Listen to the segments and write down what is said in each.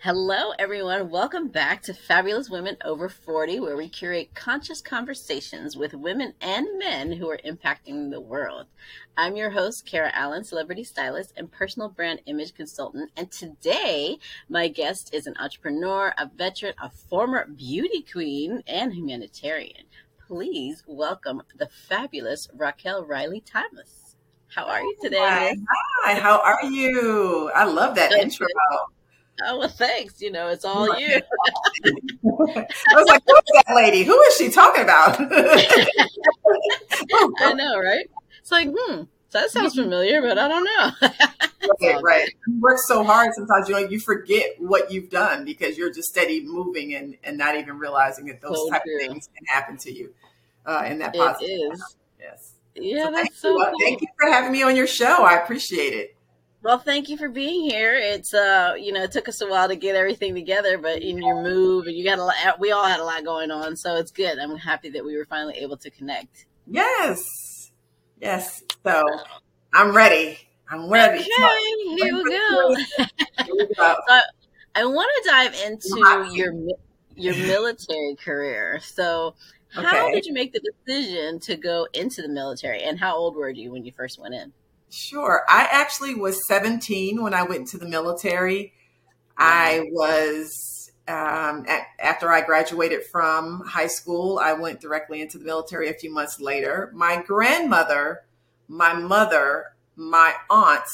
Hello, everyone. Welcome back to Fabulous Women Over 40, where we curate conscious conversations with women and men who are impacting the world. I'm your host, Kara Allen, celebrity stylist and personal brand image consultant. And today, my guest is an entrepreneur, a veteran, a former beauty queen, and humanitarian. Please welcome the fabulous Raquel Riley Thomas. How are you oh, today? Hi, Hi. how are you? I love that intro. Oh well, thanks. You know, it's all you. I was like, "Who is that lady? Who is she talking about?" I know, right? It's like, hmm, that sounds familiar, but I don't know. right, right. You work so hard sometimes you know you forget what you've done because you're just steady moving and and not even realizing that those so type true. of things can happen to you uh, in that positive. It is. Yes. Yeah, so that's so. Cool. Thank you for having me on your show. I appreciate it. Well, thank you for being here. It's uh, you know, it took us a while to get everything together, but in your move, and you got a lot. We all had a lot going on, so it's good. I'm happy that we were finally able to connect. Yes, yes. So I'm ready. I'm ready. Okay, here we go. so I want to dive into your your military career. So, how okay. did you make the decision to go into the military, and how old were you when you first went in? Sure. I actually was 17 when I went to the military. I was, um, at, after I graduated from high school, I went directly into the military a few months later. My grandmother, my mother, my aunt,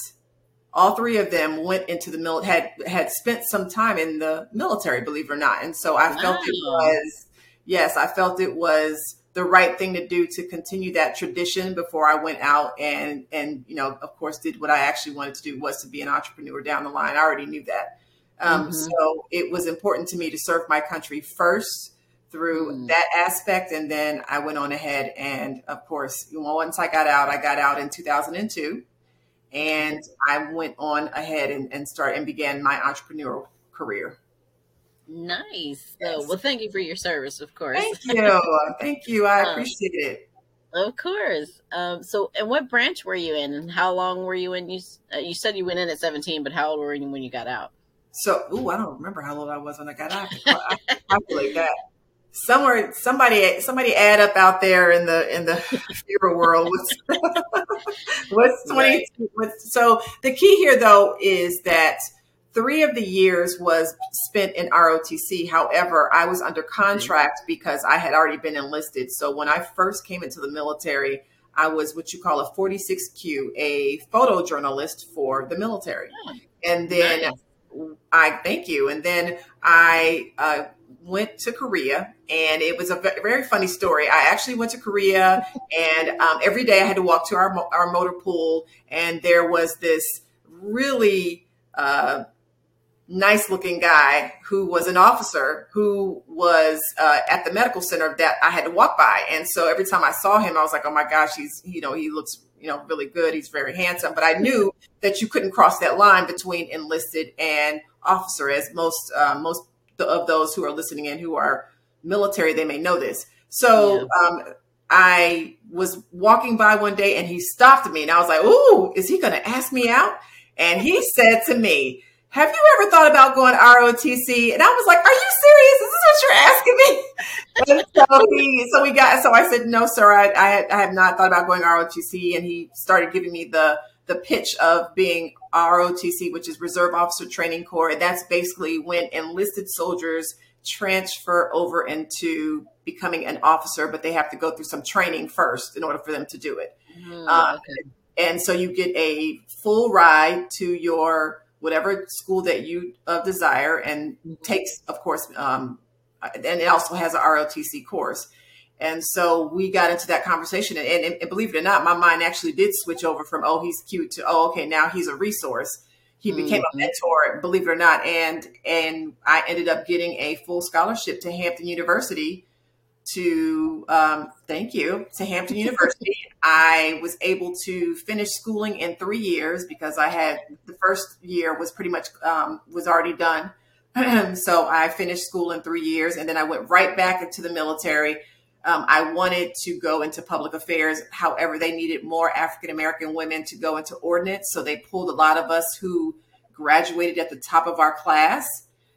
all three of them went into the mil had had spent some time in the military, believe it or not. And so I wow. felt it was yes, I felt it was the right thing to do to continue that tradition before I went out and and you know of course did what I actually wanted to do was to be an entrepreneur down the line. I already knew that, um, mm-hmm. so it was important to me to serve my country first through mm. that aspect, and then I went on ahead and of course you know, once I got out, I got out in 2002, and I went on ahead and, and start and began my entrepreneurial career. Nice. So, well, thank you for your service, of course. Thank you. thank you. I um, appreciate it. Of course. Um, so, and what branch were you in, and how long were you in? You uh, you said you went in at seventeen, but how old were you when you got out? So, ooh, I don't remember how old I was when I got out. I calculate that. Somewhere, somebody, somebody add up out there in the in the hero world. What's, what's twenty? Right. What's, so the key here, though, is that three of the years was spent in ROTC. However, I was under contract because I had already been enlisted. So when I first came into the military, I was what you call a 46Q, a photojournalist for the military. And then nice. I thank you. And then I uh, went to Korea, and it was a very funny story. I actually went to Korea, and um, every day I had to walk to our our motor pool, and there was this really uh, nice looking guy who was an officer who was uh, at the medical center that I had to walk by. And so every time I saw him, I was like, oh my gosh, he's, you know, he looks, you know, really good. He's very handsome. But I knew that you couldn't cross that line between enlisted and officer, as most, uh, most of those who are listening in who are military, they may know this. So, yeah. um, I was walking by one day and he stopped me and I was like, Ooh, is he going to ask me out? And he said to me, have you ever thought about going ROTC? And I was like, are you serious? Is this what you're asking me? And so he, so we got, so I said, no, sir, I, I, I have not thought about going ROTC. And he started giving me the, the pitch of being ROTC, which is Reserve Officer Training Corps. And that's basically when enlisted soldiers transfer over into becoming an officer, but they have to go through some training first in order for them to do it. Mm, uh, and so you get a full ride to your whatever school that you uh, desire and mm-hmm. takes, of course, um, and it also has a ROTC course. And so we got into that conversation, and, and, and, believe it or not, my mind actually did switch over from "oh, he's cute" to "oh, okay, now he's a resource." He mm-hmm. became a mentor, believe it or not, and and I ended up getting a full scholarship to Hampton University to um, thank you to Hampton University. I was able to finish schooling in three years because I had the first year was pretty much um, was already done. so I finished school in three years, and then I went right back into the military. Um, I wanted to go into public affairs. However, they needed more African American women to go into ordnance, so they pulled a lot of us who graduated at the top of our class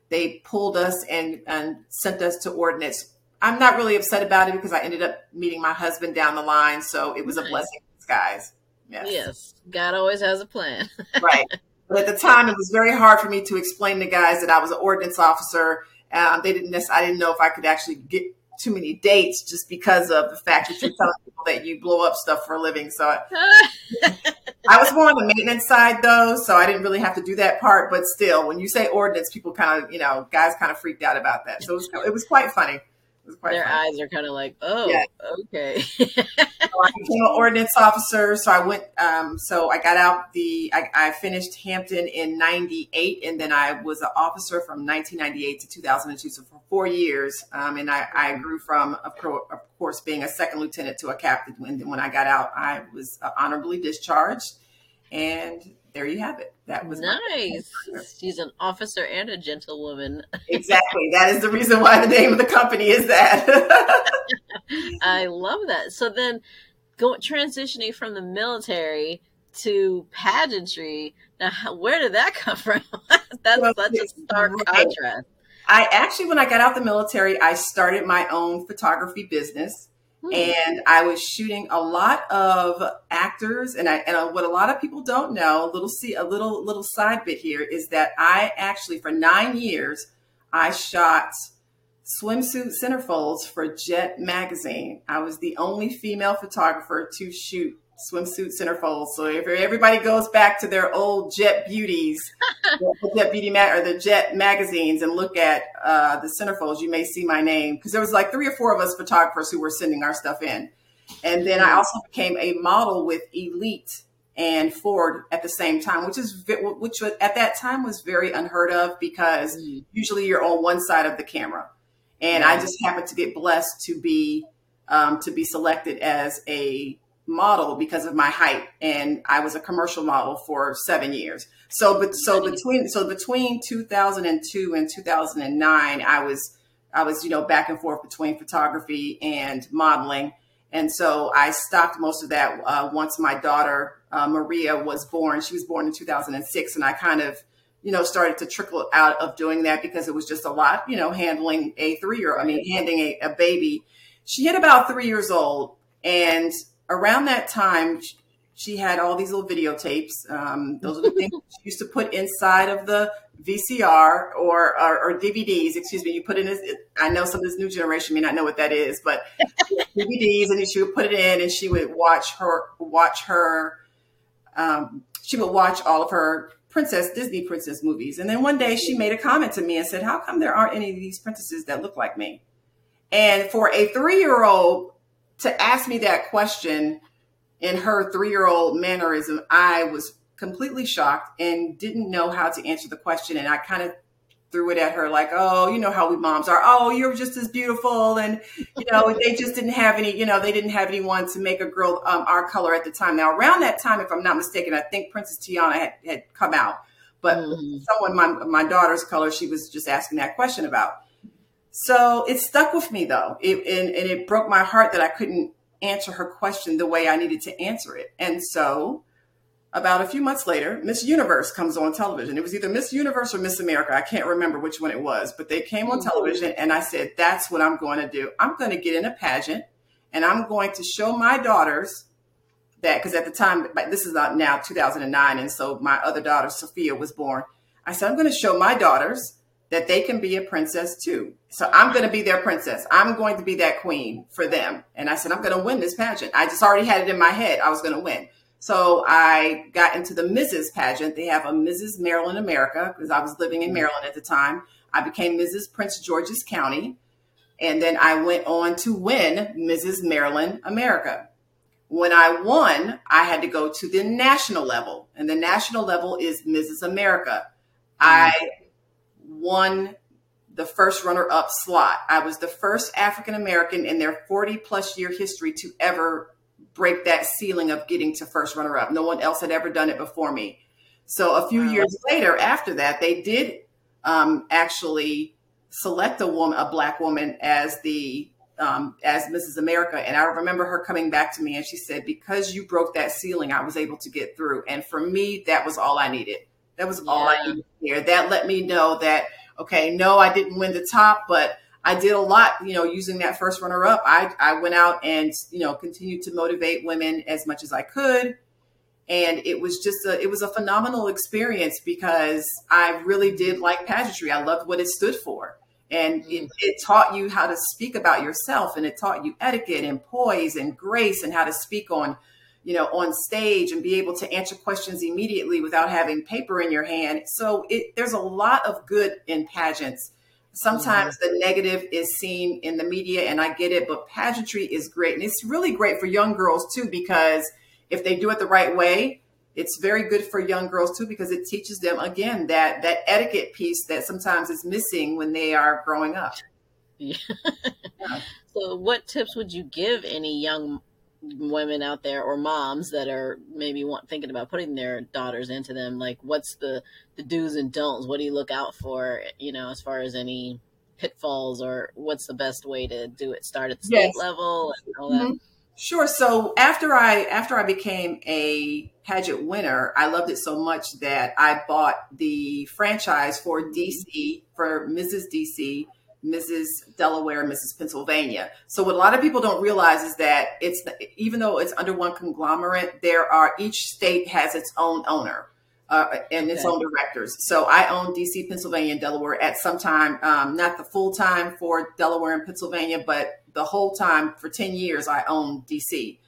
they pulled us and, and sent us to ordnance. I'm not really upset about it because I ended up meeting my husband down the line. So it was nice. a blessing in disguise. Yes. yes. God always has a plan. right. But at the time, it was very hard for me to explain to guys that I was an ordnance officer. Um, they didn't. I didn't know if I could actually get too many dates just because of the fact that you're telling people that you blow up stuff for a living. So I, I was more on the maintenance side though, so I didn't really have to do that part. But still, when you say ordnance, people kind of, you know, guys kind of freaked out about that. So it was, it was quite funny their eyes are kind of like, oh, yeah. okay. so I became an ordnance officer. So I went, um, so I got out the, I, I, finished Hampton in 98, and then I was an officer from 1998 to 2002. So for four years. Um, and I, I, grew from, of, of, course, being a second lieutenant to a captain. When, when I got out, I was honorably discharged. And there you have it. That was nice. She's an officer and a gentlewoman. exactly. That is the reason why the name of the company is that. I love that. So then, go transitioning from the military to pageantry. Now, where did that come from? That's well, such a stark right. contrast. I actually, when I got out the military, I started my own photography business. Hmm. And I was shooting a lot of actors, and I and what a lot of people don't know, little see a little little side bit here is that I actually for nine years I shot swimsuit centerfolds for Jet magazine. I was the only female photographer to shoot swimsuit centerfolds. So if everybody goes back to their old Jet Beauties, the Jet Beauty mag- or the Jet magazines and look at uh, the centerfolds, you may see my name because there was like three or four of us photographers who were sending our stuff in. And then I also became a model with Elite and Ford at the same time, which is which at that time was very unheard of because mm. usually you're on one side of the camera, and I just happened to get blessed to be um, to be selected as a model because of my height and I was a commercial model for 7 years. So but so between so between 2002 and 2009 I was I was you know back and forth between photography and modeling and so I stopped most of that uh, once my daughter uh, Maria was born. She was born in 2006 and I kind of you know started to trickle out of doing that because it was just a lot, you know, handling a 3-year I mean handing a, a baby. She hit about 3 years old and around that time, she had all these little videotapes. Um, those are the things she used to put inside of the VCR or, or, or DVDs. Excuse me. You put in this. I know some of this new generation may not know what that is, but DVDs, and she would put it in, and she would watch her watch her. Um, she would watch all of her princess Disney princess movies, and then one day she made a comment to me and said, "How come there aren't any of these princesses that look like me?" And for a three year old to ask me that question in her three year old mannerism, I was completely shocked and didn't know how to answer the question. And I kind of threw it at her like, oh, you know how we moms are. Oh, you're just as beautiful. And, you know, they just didn't have any, you know, they didn't have anyone to make a girl um, our color at the time. Now, around that time, if I'm not mistaken, I think Princess Tiana had, had come out. But mm-hmm. someone, my, my daughter's color, she was just asking that question about. So it stuck with me though, it, and, and it broke my heart that I couldn't answer her question the way I needed to answer it. And so about a few months later, Miss Universe comes on television. It was either Miss Universe or Miss America. I can't remember which one it was, but they came on mm-hmm. television and I said, that's what I'm going to do. I'm going to get in a pageant and I'm going to show my daughters that, because at the time, this is not now 2009. And so my other daughter, Sophia, was born. I said, I'm going to show my daughters that they can be a princess too. So I'm going to be their princess. I'm going to be that queen for them. And I said, I'm going to win this pageant. I just already had it in my head. I was going to win. So I got into the Mrs. pageant. They have a Mrs. Maryland America because I was living in mm-hmm. Maryland at the time. I became Mrs. Prince George's County. And then I went on to win Mrs. Maryland America. When I won, I had to go to the national level. And the national level is Mrs. America. I mm-hmm. Won the first runner up slot. I was the first African American in their 40 plus year history to ever break that ceiling of getting to first runner up. No one else had ever done it before me. So a few years later, after that, they did um, actually select a woman, a black woman, as the um, as Mrs. America. And I remember her coming back to me and she said, "Because you broke that ceiling, I was able to get through." And for me, that was all I needed. That was all. I needed here. That let me know that okay, no, I didn't win the top, but I did a lot, you know, using that first runner up. I, I went out and, you know, continued to motivate women as much as I could. And it was just a, it was a phenomenal experience because I really did like pageantry. I loved what it stood for. And it, mm. it taught you how to speak about yourself and it taught you etiquette and poise and grace and how to speak on, you know, on stage and be able to answer questions immediately without having paper in your hand. So it, there's a lot of good in pageants Sometimes mm-hmm. the negative is seen in the media, and I get it, but pageantry is great. And it's really great for young girls too, because if they do it the right way, it's very good for young girls too, because it teaches them again that that etiquette piece that sometimes is missing when they are growing up. Yeah. yeah. So, what tips would you give any young women out there or moms that are maybe want, thinking about putting their daughters into them like what's the the do's and don'ts what do you look out for you know as far as any pitfalls or what's the best way to do it start at the state yes. level and all mm-hmm. Sure. So after I after I became a pageant winner, I loved it so much that I bought the franchise for DC for Mrs. DC Mrs. Delaware, Mrs. Pennsylvania. So what a lot of people don't realize is that it's even though it's under one conglomerate, there are each state has its own owner. Uh, and its okay. own directors. So I own DC, Pennsylvania, and Delaware at some time, um, not the full time for Delaware and Pennsylvania, but the whole time for 10 years, I own DC.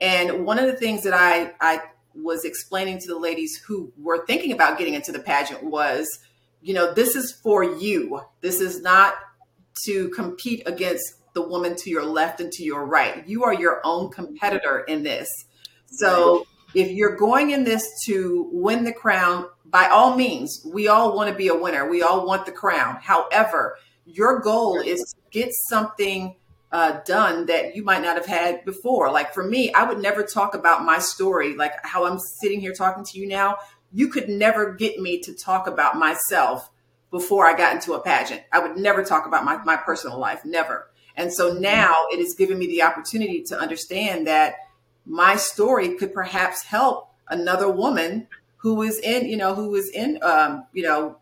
And one of the things that I, I was explaining to the ladies who were thinking about getting into the pageant was, you know, this is for you. This is not to compete against the woman to your left and to your right. You are your own competitor in this. So if you're going in this to win the crown, by all means, we all want to be a winner. We all want the crown. However, your goal is to get something uh, done that you might not have had before. Like for me, I would never talk about my story, like how I'm sitting here talking to you now. You could never get me to talk about myself before I got into a pageant. I would never talk about my, my personal life, never. And so now it has given me the opportunity to understand that my story could perhaps help another woman who is in, you know, who is in, um, you know,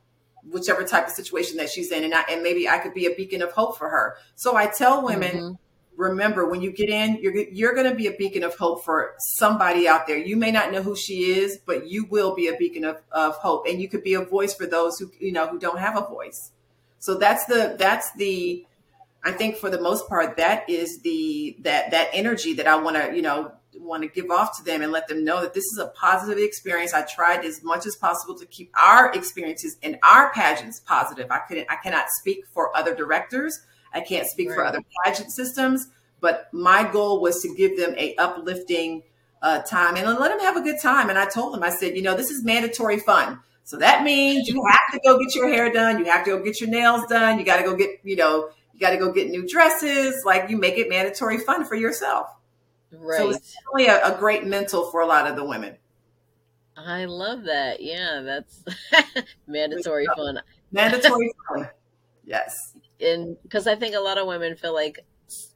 whichever type of situation that she's in. And, I, and maybe I could be a beacon of hope for her. So I tell women, mm-hmm remember when you get in you're you're going to be a beacon of hope for somebody out there. You may not know who she is but you will be a beacon of, of hope. And you could be a voice for those who you know who don't have a voice. So that's the that's the i think for the most part that is the that that energy that i want to you know want to give off to them and let them know that this is a positive experience. I tried as much as possible to keep our experiences and our pageants positive. I couldn't i cannot speak for other directors I can't speak right. for other pageant systems, but my goal was to give them a uplifting uh, time and let them have a good time. And I told them, I said, you know, this is mandatory fun. So that means you have to go get your hair done. You have to go get your nails done. You got to go get, you know, you got to go get new dresses. Like you make it mandatory fun for yourself. Right. So it's really a, a great mental for a lot of the women. I love that. Yeah, that's mandatory fun. Mandatory fun. Yes and because I think a lot of women feel like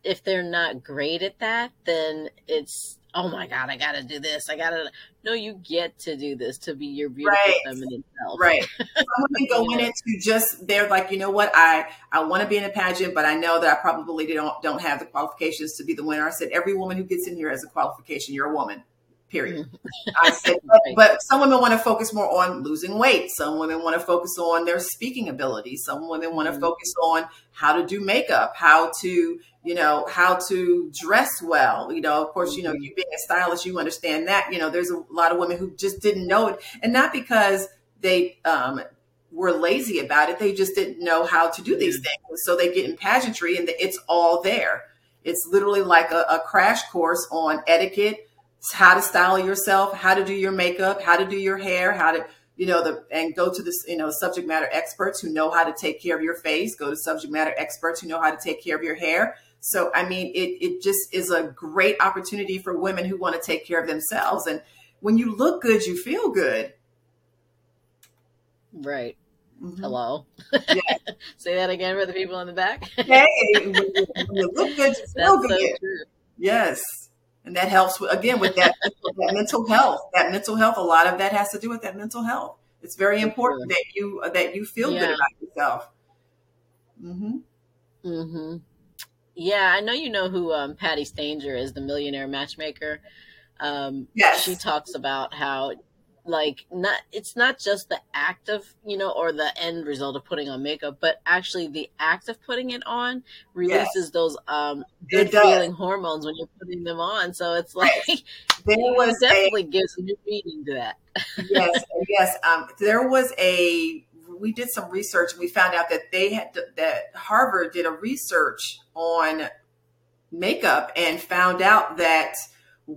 if they're not great at that, then it's oh my god, I gotta do this. I gotta. No, you get to do this to be your beautiful right. feminine self. Right. Some women go in it to just they're like, you know what, I I want to be in a pageant, but I know that I probably don't don't have the qualifications to be the winner. I said every woman who gets in here has a qualification. You're a woman period. Mm-hmm. I said, but, but, some women want to focus more on losing weight. Some women want to focus on their speaking ability. Some women want to mm-hmm. focus on how to do makeup, how to, you know, how to dress well. You know, of course, you know, mm-hmm. you being a stylist, you understand that. You know, there's a lot of women who just didn't know it, and not because they um, were lazy about it. They just didn't know how to do these things. So they get in pageantry, and it's all there. It's literally like a, a crash course on etiquette how to style yourself, how to do your makeup, how to do your hair, how to, you know, the, and go to this, you know, subject matter experts who know how to take care of your face, go to subject matter experts who know how to take care of your hair. So, I mean, it, it just is a great opportunity for women who want to take care of themselves. And when you look good, you feel good. Right. Mm-hmm. Hello. Yeah. Say that again for the people in the back. hey, when you, when you look good, you feel That's good. So yes and that helps with, again with that, that mental health. That mental health, a lot of that has to do with that mental health. It's very important that you that you feel yeah. good about yourself. Mm-hmm. Mm-hmm. Yeah, I know you know who um, Patti Stanger is, the millionaire matchmaker. Um, Yes. she talks about how like not it's not just the act of you know or the end result of putting on makeup but actually the act of putting it on releases those um good feeling hormones when you're putting them on so it's like There it was a definitely gives a new meaning to that yes, yes. Um, there was a. We did some research. and We found out that they had that Harvard did a research on makeup and found out that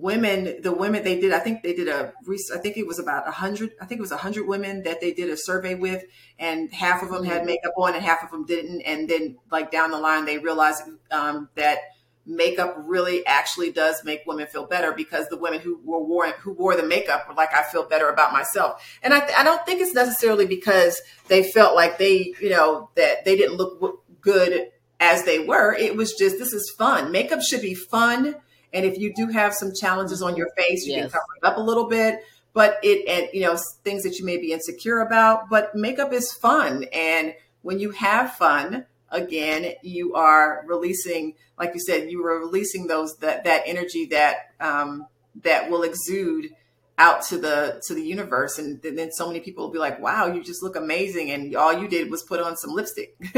women, the women they did, I think they did a, I think it was about a hundred. I think it was a hundred women that they did a survey with, and half of them had Mhm. makeup on and half of them didn't. And then, like down the line, they realized um, that makeup really actually does make women feel better because the women who were wore who wore the makeup were like, I feel better about myself. And I, I don't think it's necessarily because they felt like they, you know, that they didn't look w- good as they were. It was just this is fun. Makeup should be fun, and if you do have some challenges on your face, you Yes. can cover it up a little bit. But it and you know things that you may be insecure about. But makeup is fun, and when you have fun, again, you are releasing, like you said, you were releasing those that that energy that um, that will exude out to the to the universe, and then so many people will be like, "Wow, you just look amazing," and all you did was put on some lipstick.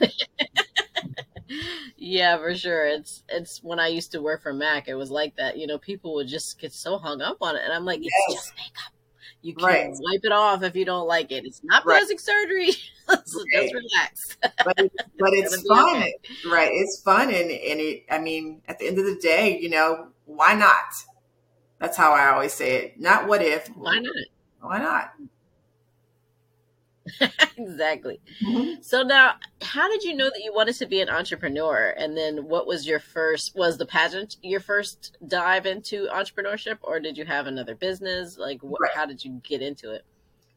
yeah for sure it's it's when i used to work for MAC it was like that you know people would just get so hung up on it and i'm like it's Yes. just makeup you can Right. wipe it off if you don't like it it's not Right. plastic surgery so Right. just relax but it, but it's It'll fun, okay. right? It's fun, and and it. I mean, at the end of the day, you know, why not? That's how I always say it. Not what if. why not Why not? exactly. Mhm. so now how did you know that you wanted to be an entrepreneur? And then what was your first was the pageant your first dive into entrepreneurship or did you have another business? Like what, Right. how did you get into it?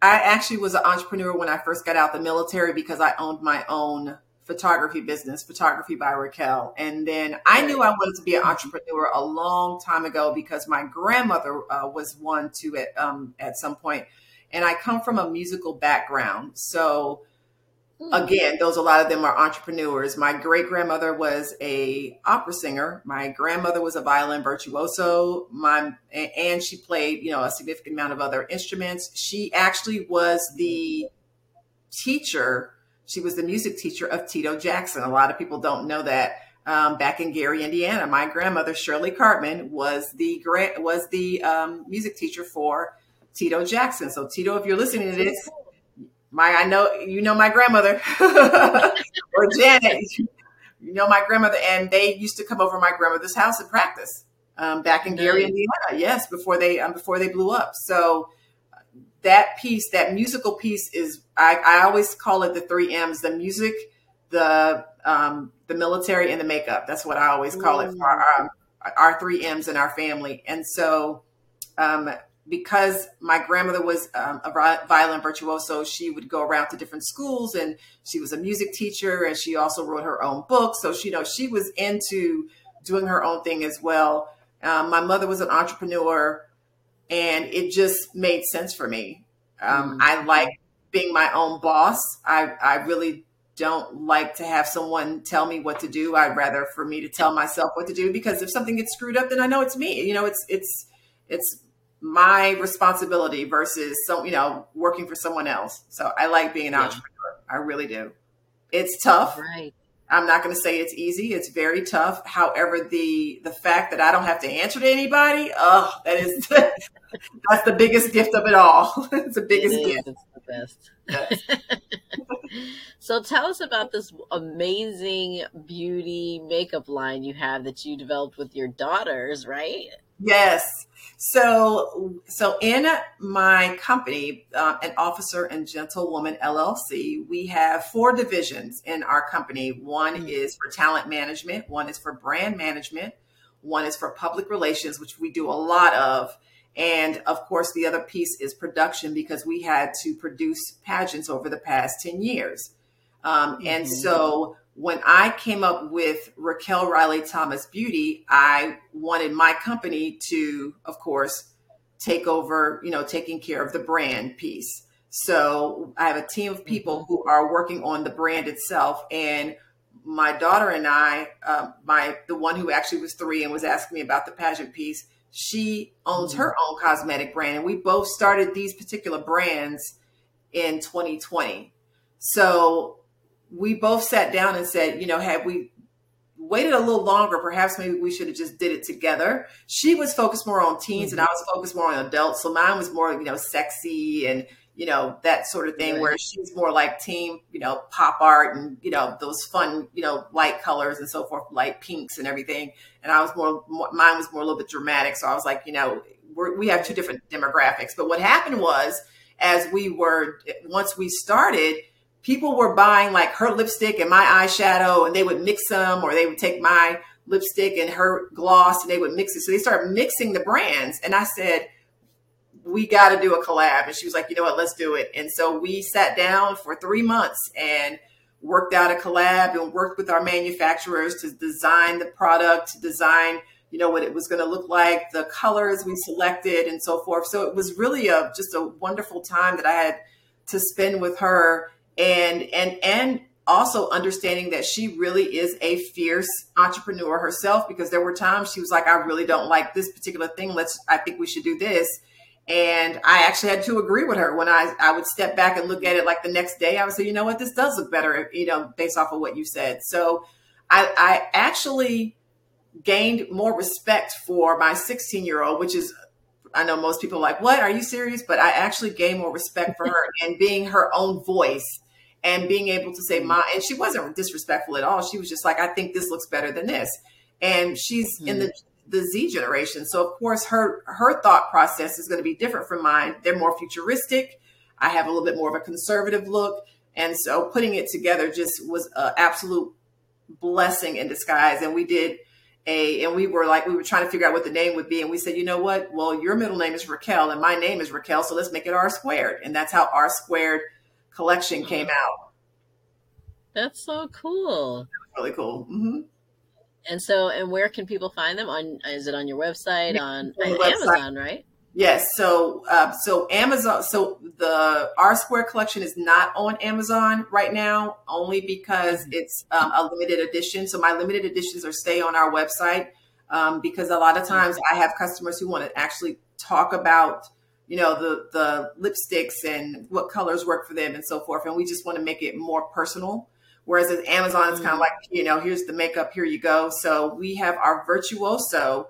I actually was an entrepreneur when I first got out the military because I owned my own photography business, Photography by Raquel. And then I knew I wanted to be an entrepreneur a long time ago because my grandmother uh, was one too at um, at some point, and I come from a musical background, so Hmm. again, those a lot of them are entrepreneurs. My great grandmother was a opera singer. My grandmother was a violin virtuoso. My and she played, you know, a significant amount of other instruments. She actually was the teacher. She was the music teacher of Tito Jackson. A lot of people don't know that. Um, back in Gary, Indiana, my grandmother Shirley Cartman was the grant was the um, music teacher for Tito Jackson. So Tito, if you're listening to this, my I know you know my grandmother or Janet, you know my grandmother, and they used to come over my grandmother's house and practice um, back in Gary. Indiana. Yes, before they um, before they blew up. So that piece, that musical piece, is I, I always call it the three M's: the music, the um, the military, and the makeup. That's what I always call it for our, our three M's in our family. And so. Um, because my grandmother was um, a vi- violin virtuoso, she would go around to different schools, and she was a music teacher, and she also wrote her own books. So she, you know, she was into doing her own thing as well. Um, my mother was an entrepreneur, and it just made sense for me. Um, Mm. I like being my own boss. I, I really don't like to have someone tell me what to do. I'd rather for me to tell myself what to do because if something gets screwed up, then I know it's me. You know, it's it's it's my responsibility versus some, you know, working for someone else. So I like being an Yeah. entrepreneur. I really do. It's tough. right I'm not going to say it's easy. It's very tough. However, the the fact that I don't have to answer to anybody, oh, that is that's the biggest gift of it all. it's the biggest it gift. It's the best. Yes. So tell us about this amazing beauty makeup line you have that you developed with your daughters, right? Yes. So, so in my company, uh, an officer and gentlewoman LLC, we have four divisions in our company. One Mm. is for talent management, one is for brand management, one is for public relations, which we do a lot of. And of course, the other piece is production because we had to produce pageants over the past 10 years. Um, And Mhm. so when I came up with Raquel Riley Thomas Beauty, I wanted my company to, of course, take over, you know, taking care of the brand piece. So I have a team of people who are working on the brand itself. And my daughter and I, uh, my the one who actually was three and was asking me about the pageant piece, she owns her own cosmetic brand, and we both started these particular brands in 2020. So we both sat down and said, you know, had we waited a little longer, perhaps maybe we should have just did it together. She was focused more on teens, mm-hmm. and I was focused more on adults. So mine was more, you know, sexy and you know, that sort of thing, right. where she's more like team, you know, pop art and, you know, those fun, you know, light colors and so forth, light pinks and everything. And I was more, more mine was more a little bit dramatic. So I was like, you know, we have two different demographics. But what happened was, as we were, once we started, people were buying like her lipstick and my eyeshadow and they would mix them or they would take my lipstick and her gloss and they would mix it. So they started mixing the brands. And I said, we got to do a collab. And she was like, you know what, let's do it. And so we sat down for three months and worked out a collab and worked with our manufacturers to design the product, to design, you know, what it was going to look like, the colors we selected and so forth. So it was really a, just a wonderful time that I had to spend with her and, and, and, also understanding that she really is a fierce entrepreneur herself because there were times she was like i really don't like this particular thing let's i think we should do this and I actually had to agree with her when I, I would step back and look at it like the next day. I would say, you know what, this does look better, you know, based off of what you said. So I, I actually gained more respect for my 16 year old, which is, I know most people are like, what? Are you serious? But I actually gained more respect for her and being her own voice and being able to say, my, and she wasn't disrespectful at all. She was just like, I think this looks better than this. And she's mm-hmm. in the the Z generation. So of course her her thought process is going to be different from mine. They're more futuristic. I have a little bit more of a conservative look. And so putting it together just was an absolute blessing in disguise. And we did a, and we were like, we were trying to figure out what the name would be. And we said, you know what? Well, your middle name is Raquel and my name is Raquel. So let's make it R squared. And that's how R squared collection came out. That's so cool. really cool. Mm-hmm. And so, and where can people find them? On is it on your website on, on Amazon, right? Yes. So, uh, so Amazon. So the R Square collection is not on Amazon right now, only because mm-hmm. it's um, a limited edition. So my limited editions are stay on our website um, because a lot of times I have customers who want to actually talk about you know the the lipsticks and what colors work for them and so forth, and we just want to make it more personal. Whereas at Amazon, it's kind of mm-hmm. like, you know, here's the makeup, here you go. So we have our virtuoso.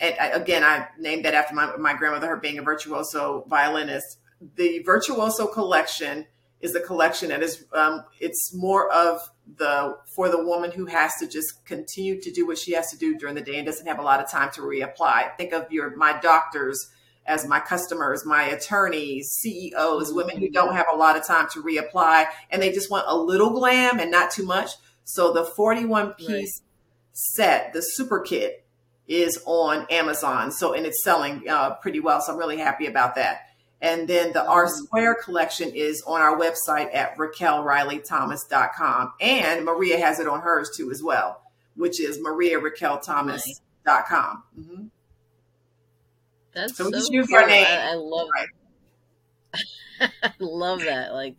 And again, I named that after my, my grandmother, her being a virtuoso violinist. The virtuoso collection is a collection that is, um, it's more of the, for the woman who has to just continue to do what she has to do during the day and doesn't have a lot of time to reapply. Think of your, my doctors, as my customers, my attorneys, CEOs, women who don't have a lot of time to reapply and they just want a little glam and not too much. So the 41 piece right. set, the super kit, is on Amazon. So, and it's selling uh, pretty well. So I'm really happy about that. And then the R mm-hmm. Square collection is on our website at RaquelRileyThomas.com. And Maria has it on hers too as well, which is MariaRaquelThomas.com. Mm-hmm. That's so, so use cool. name. I, I love right. I love that. Like,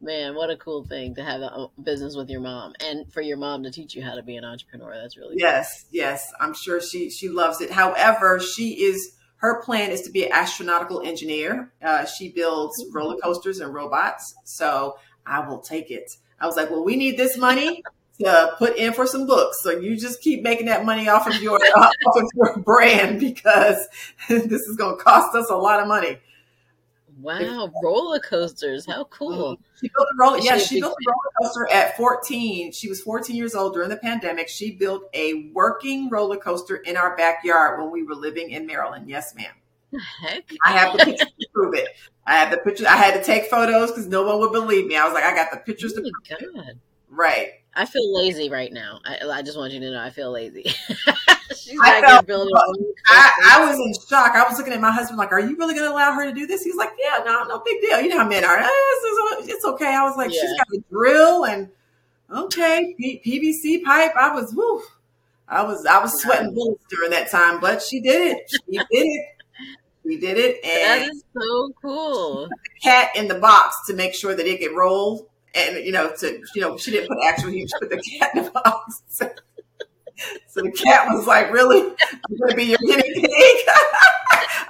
man, what a cool thing to have a business with your mom and for your mom to teach you how to be an entrepreneur. That's really yes, cool. yes. I'm sure she she loves it. However, she is her plan is to be an astronautical engineer. Uh, she builds roller coasters and robots. So I will take it. I was like, well, we need this money to put in for some books. So you just keep making that money off of your off of your brand because this is going to cost us a lot of money. Wow, roller coasters! How cool! Mm-hmm. She built a roller. Yeah, she built a roller coaster at 14. She was 14 years old during the pandemic. She built a working roller coaster in our backyard when we were living in Maryland. Yes, ma'am. Heck. I have the pictures to prove it. I have the pictures. I had to take photos because no one would believe me. I was like, I got the pictures oh to prove God. it. Right. I feel lazy right now. I, I just want you to know I feel lazy. She's I, felt, I, I, was in shock. I was looking at my husband like, "Are you really going to allow her to do this?" He's like, "Yeah, no, no big deal. You know how men are. Eh, it's, okay." I was like, yeah. "She's got a drill and okay, P- PVC pipe." I was, I was, I was sweating bullets during that time, but she did it. She did it. We did it, and that is so cool. cat in the box to make sure that it could roll, and you know, to you know, she didn't put actual. She put the cat in the box. So the cat was like, "Really? I'm going to be your guinea pig.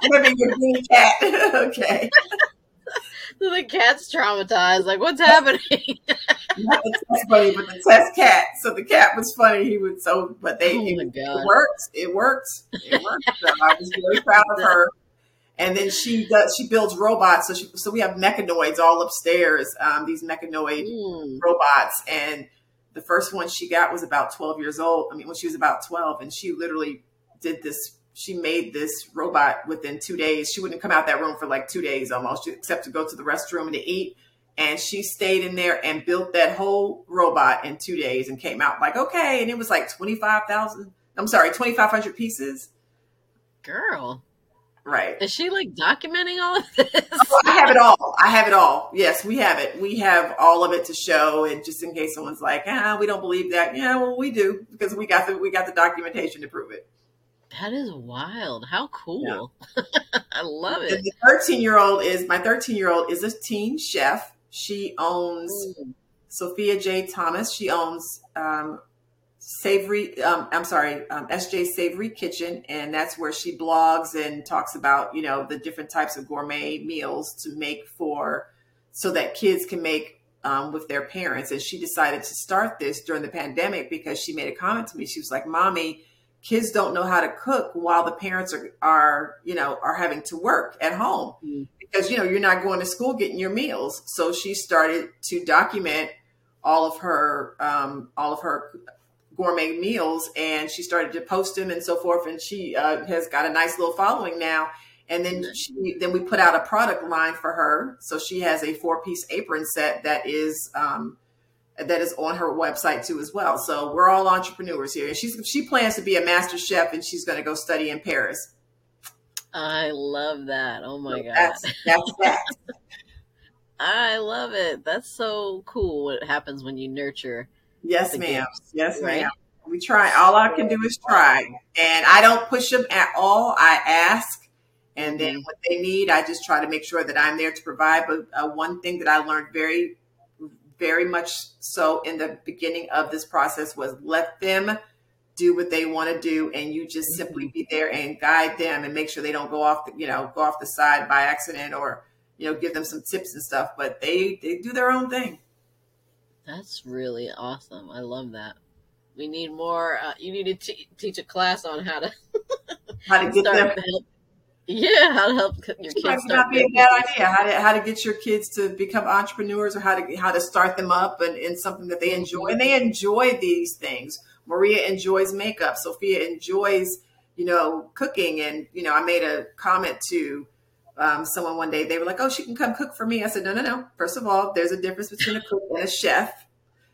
I'm going to be your guinea cat." okay. So the cat's traumatized. Like, what's happening? That's funny, but the test cat. So the cat was funny. He was so, but they oh it, it works. It works. It works. So I was very proud of her. And then she does. She builds robots. So she, so we have Meccanoids all upstairs. Um, these Meccanoid mm. robots, and the first one she got was about 12 years old. I mean, when she was about 12, and she literally did this. She made this robot within two days. She wouldn't come out that room for like two days almost, except to go to the restroom and to eat. And she stayed in there and built that whole robot in two days and came out like, okay. And it was like 25,000, I'm sorry, 2,500 pieces. Girl. Right. Is she like documenting all of this? Oh, I have it all. I have it all. Yes, we have it. We have all of it to show, and just in case someone's like, "Ah, we don't believe that." Yeah, well, we do because we got the we got the documentation to prove it. That is wild. How cool! Yeah. I love it. the thirteen year old is my thirteen year old is a teen chef. She owns mm. Sophia J. Thomas. She owns um, Savory, um, I'm sorry, um, SJ Savory Kitchen, and that's where she blogs and talks about, you know, the different types of gourmet meals to make for, so that kids can make um, with their parents. And she decided to start this during the pandemic because she made a comment to me. She was like, "Mommy, kids don't know how to cook while the parents are, are you know, are having to work at home mm-hmm. because you know you're not going to school getting your meals." So she started to document all of her um, all of her gourmet meals and she started to post them and so forth and she uh, has got a nice little following now. And then she, then we put out a product line for her. So she has a four piece apron set that is um, that is on her website too as well. So we're all entrepreneurs here. And she's she plans to be a master chef and she's going to go study in paris. I love that. Oh my so god. that's, that's that. I love it. That's so cool what happens when you nurture Yes, ma'am. Gifts, yes, right? ma'am. We try. All I can do is try. And I don't push them at all. I ask. And then mm-hmm. what they need, I just try to make sure that I'm there to provide. But uh, one thing that I learned very, very much so in the beginning of this process was let them do what they want to do and you just mm-hmm. simply be there and guide them and make sure they don't go off the, you know go off the side by accident or you know give them some tips and stuff but they they do their own thing that's really awesome. I love that. We need more. Uh, you need to teach a class on how to how to get them. Help. Yeah, how to help your kids. Might not be a bad idea. How to how to get your kids to become entrepreneurs, or how to how to start them up and in something that they enjoy. And they enjoy these things. Maria enjoys makeup. Sophia enjoys you know cooking. And you know, I made a comment to um, someone one day, they were like, "Oh, she can come cook for me." I said, "No, no, no. First of all, there's a difference between a cook and a chef,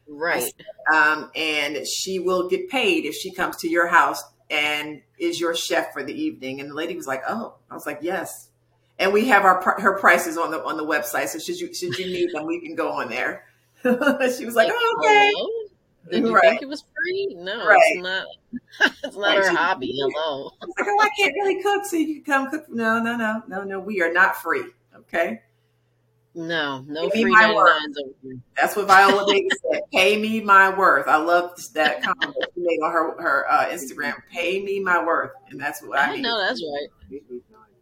right? Um, and she will get paid if she comes to your house and is your chef for the evening." And the lady was like, "Oh," I was like, "Yes." And we have our her prices on the on the website, so should you should you need them, we can go on there. she was like, "Oh, okay." Hello? Did you right. think it was free? No, right. it's not. it's not right. our hobby. Hello. like, oh, I can't really cook, so you can come cook. No, no, no, no, no. We are not free. Okay. No, no Pay free my worth. That's what Viola Davis said. Pay me my worth. I love that comment she made on her her uh, Instagram. Pay me my worth, and that's what I, I know. That's right.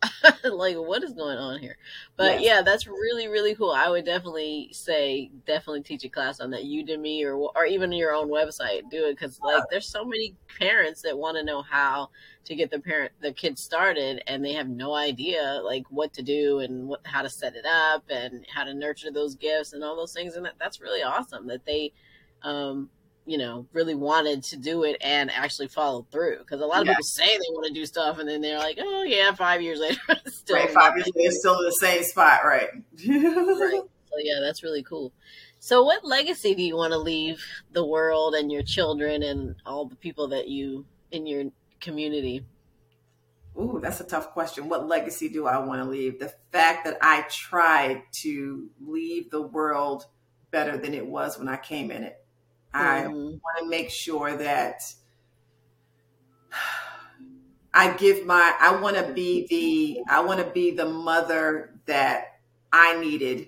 like what is going on here? But yes. yeah that's really really cool. I would definitely say definitely teach a class on that. Udemy or or even your own website do it because like there's so many parents that want to know how to get their parent their kids started and they have no idea like what to do and what how to set it up and how to nurture those gifts and all those things. And that, that's really awesome that they um you know, really wanted to do it and actually followed through. Because a lot of yeah. people say they want to do stuff and then they're like, oh, yeah, five years later, still. Right, five years later, still in the same spot, right? right. So, yeah, that's really cool. So, what legacy do you want to leave the world and your children and all the people that you in your community? Ooh, that's a tough question. What legacy do I want to leave? The fact that I tried to leave the world better than it was when I came in it. I want to make sure that I give my I want to be the I want to be the mother that I needed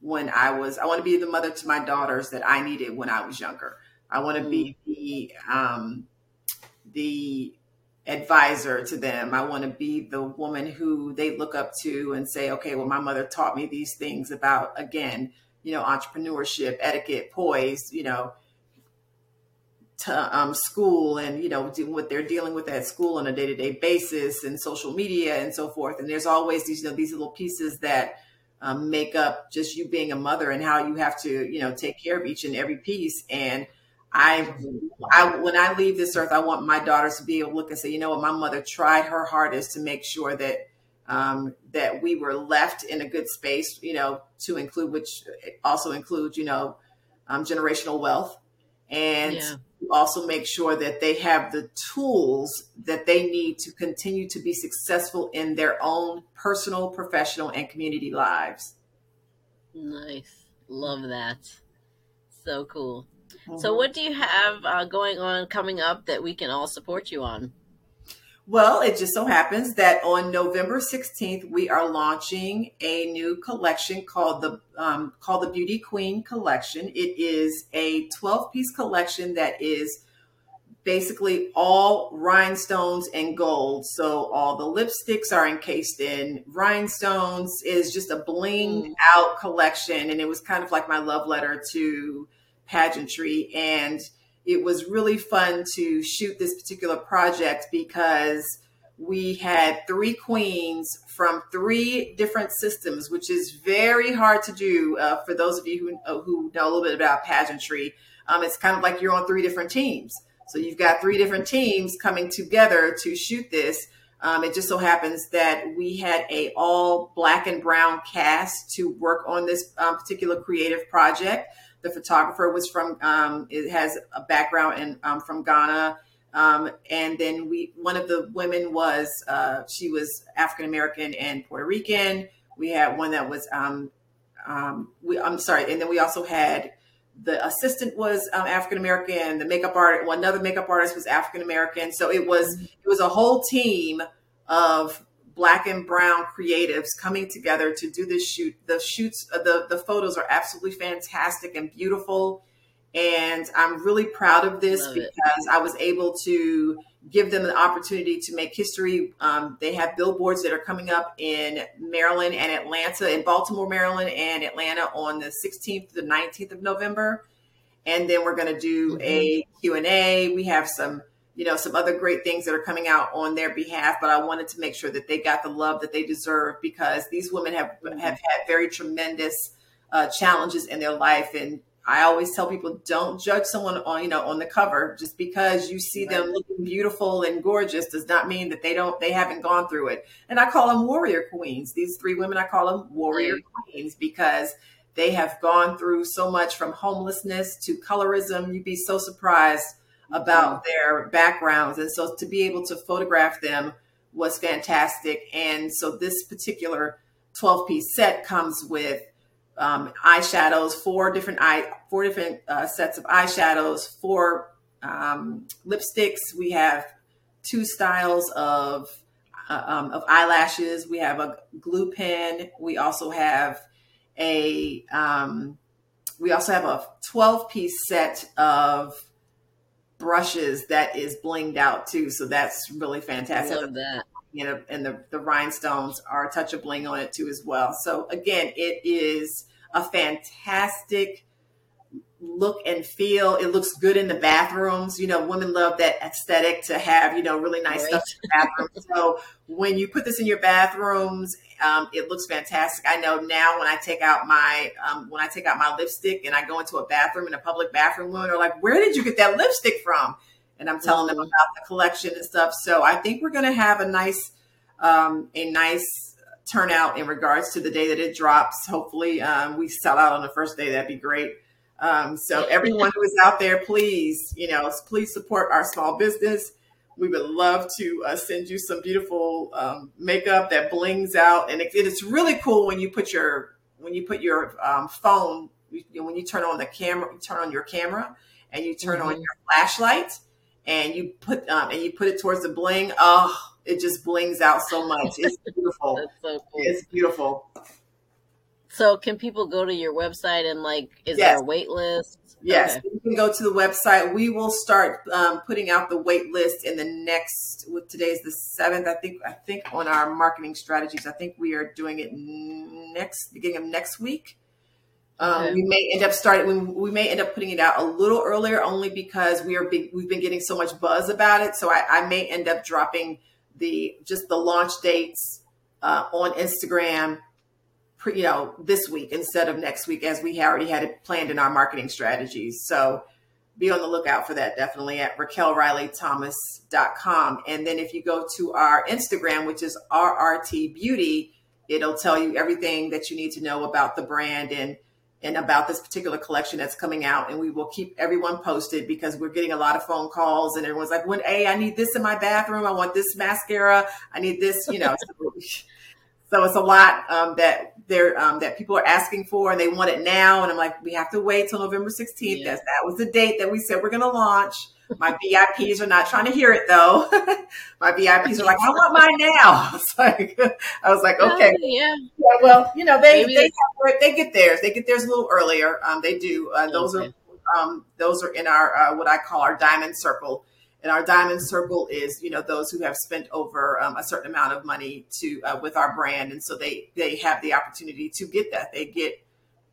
when I was I want to be the mother to my daughters that I needed when I was younger. I want to mm. be the um, the advisor to them. I want to be the woman who they look up to and say, okay, well, my mother taught me these things about again, you know, entrepreneurship, etiquette, poise, you know, to um, school and you know what they're dealing with at school on a day-to-day basis and social media and so forth. And there's always these you know these little pieces that um, make up just you being a mother and how you have to you know take care of each and every piece. And I, I when I leave this earth, I want my daughters to be able to look and say, you know what, my mother tried her hardest to make sure that um, that we were left in a good space, you know, to include which also includes, you know, um, generational wealth, and yeah. Also make sure that they have the tools that they need to continue to be successful in their own personal, professional, and community lives. Nice, love that. So cool. Mm-hmm. So, what do you have uh, going on coming up that we can all support you on? Well, it just so happens that on November 16th, we are launching a new collection called the um, called the Beauty Queen Collection. It is a 12 piece collection that is basically all rhinestones and gold. So all the lipsticks are encased in rhinestones. It is just a blinged mm. out collection, and it was kind of like my love letter to pageantry. And it was really fun to shoot this particular project because we had three queens from three different systems, which is very hard to do uh, for those of you who, uh, who know a little bit about pageantry. Um, it's kind of like you're on three different teams. So you've got three different teams coming together to shoot this. Um, it just so happens that we had a all black and brown cast to work on this um, particular creative project. The photographer was from, um, it has a background in, um, from Ghana. Um, and then we, one of the women was, uh, she was African American and Puerto Rican. We had one that was, um, um, we, I'm sorry. And then we also had the assistant was um, African American. The makeup artist, well, another makeup artist was African American. So it was, it was a whole team of black and brown creatives coming together to do this shoot. The shoots, uh, the the photos are absolutely fantastic and beautiful, and I'm really proud of this Love because it. I was able to give them the opportunity to make history. Um, they have billboards that are coming up in Maryland and Atlanta, in Baltimore, Maryland, and Atlanta on the 16th to the 19th of November. And then we're going to do mm-hmm. a Q&A. We have some you know, some other great things that are coming out on their behalf. But I wanted to make sure that they got the love that they deserve because these women have have had very tremendous uh, challenges in their life. And I always tell people, don't judge someone on you know on the cover just because you see them looking beautiful and gorgeous does not mean that they don't they haven't gone through it. And I call them warrior queens. These three women, I call them warrior queens because they have gone through so much from homelessness to colorism. You'd be so surprised about their backgrounds. And so to be able to photograph them was fantastic. And so this particular 12 piece set comes with um, eyeshadows, four different eye, four different uh, sets of eyeshadows, four um, lipsticks. We have two styles of uh, um, of eyelashes. We have a glue pen. We also have a um, we also have a 12 piece set of brushes that is blinged out too. So that's really fantastic. I love that. You uh, know, and the, the rhinestones are a touch of bling on it too as well. So again, it is a fantastic look and feel. It looks good in the bathrooms. You know, women love that aesthetic to have, you know, really nice right. stuff in the bathroom. so when you put this in your bathrooms, um, it looks fantastic. I know now when I take out my um, when I take out my lipstick and I go into a bathroom in a public bathroom, women are like, "Where did you get that lipstick from?" And I'm telling mm-hmm. them about the collection and stuff. So I think we're going to have a nice um, a nice turnout in regards to the day that it drops. Hopefully, um, we sell out on the first day. That'd be great. Um, so everyone who is out there, please, you know, please support our small business. We would love to uh, send you some beautiful um, makeup that blings out, and it, it's really cool when you put your when you put your um, phone you when you turn on the camera, you turn on your camera, and you turn mm-hmm. on your flashlight, and you put um, and you put it towards the bling. Oh, it just blings out so much. It's beautiful. That's so cool. It's beautiful. So can people go to your website and like, is Yes. there a wait list? Yes, Okay. you can go to the website. We will start um, putting out the wait list in the next. With today's the seventh, I think. I think on our marketing strategies, I think we are doing it next beginning of next week. Um, Okay. We may end up starting. We, we may end up putting it out a little earlier, only because we are big, we've been getting so much buzz about it. So I, I may end up dropping the just the launch dates uh, on Instagram you know, this week instead of next week, as we already had it planned in our marketing strategies. So be on the lookout for that definitely at RaquelRileyThomas.com. And then if you go to our Instagram, which is RRT Beauty, it'll tell you everything that you need to know about the brand and and about this particular collection that's coming out. And we will keep everyone posted because we're getting a lot of phone calls and everyone's like, when hey, I need this in my bathroom, I want this mascara, I need this, you know. so, it's a lot um, that they're um, that people are asking for and they want it now. And I'm like, we have to wait till November 16th. Yeah. That's that was the date that we said we're gonna launch. My VIPs are not trying to hear it though. My VIPs are like, I want mine now. It's like I was like, okay, Oh, yeah. yeah, well, you know, they Maybe they, they get theirs. They get theirs a little earlier. Um, they do. Uh, those Okay. are um, those are in our uh, what I call our diamond circle. And our diamond circle is, you know, those who have spent over um, a certain amount of money to uh, with our brand, and so they they have the opportunity to get that. They get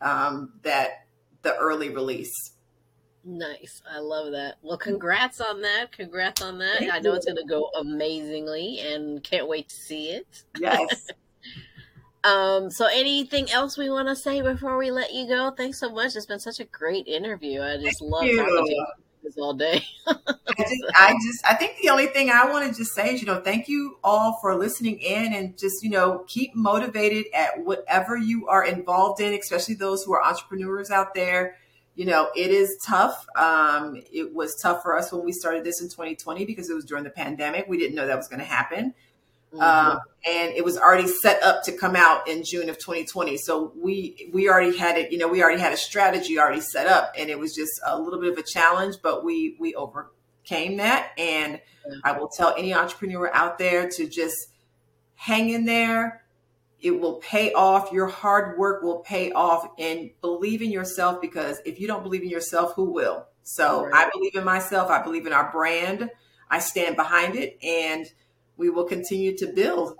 um, that the early release. Nice. I love that. Well, congrats on that. Congrats on that. Thank I know you. it's going to go amazingly and can't wait to see it. Yes. Um, so anything else we want to say before we let you go? Thanks so much. It's been such a great interview. I just Thank love you. talking to you this all day. I just, I just, I think the only thing I want to just say is, you know, thank you all for listening in and just, you know, keep motivated at whatever you are involved in, especially those who are entrepreneurs out there. You know, it is tough. Um, it was tough for us when we started this in 2020 because it was during the pandemic. We didn't know that was going to happen. Um, and it was already set up to come out in June of 2020. So we we already had it, you know, we already had a strategy already set up, and it was just a little bit of a challenge, but we we overcame that. And I will tell any entrepreneur out there to just hang in there. It will pay off. Your hard work will pay off, and believe in yourself because if you don't believe in yourself, who will? So Right. I believe in myself. I believe in our brand. I stand behind it, and we will continue to build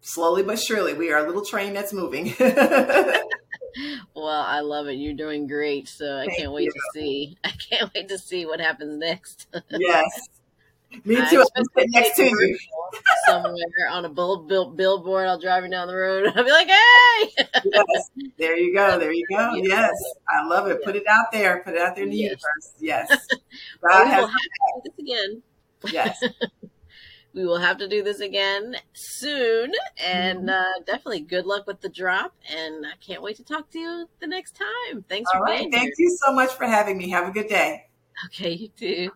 slowly but surely. We are a little train that's moving. Well, I love it. You're doing great. So I Thank can't wait you. to see. I can't wait to see what happens next. yes. Me too. I'm sitting next to you. Somewhere on a bill, bill, billboard, I'll driving down the road. I'll be like, "Hey!" Yes. There you go. There you go. Yes. I love it. Put it out there. Put it out there in the Yes. universe. Yes. Oh, we will have to do this again. yes. We will have to do this again soon, and Mm-hmm. uh, definitely good luck with the drop. And I can't wait to talk to you the next time. Thanks All for right. being Thank here. you so much for having me. Have a good day. Okay, you too.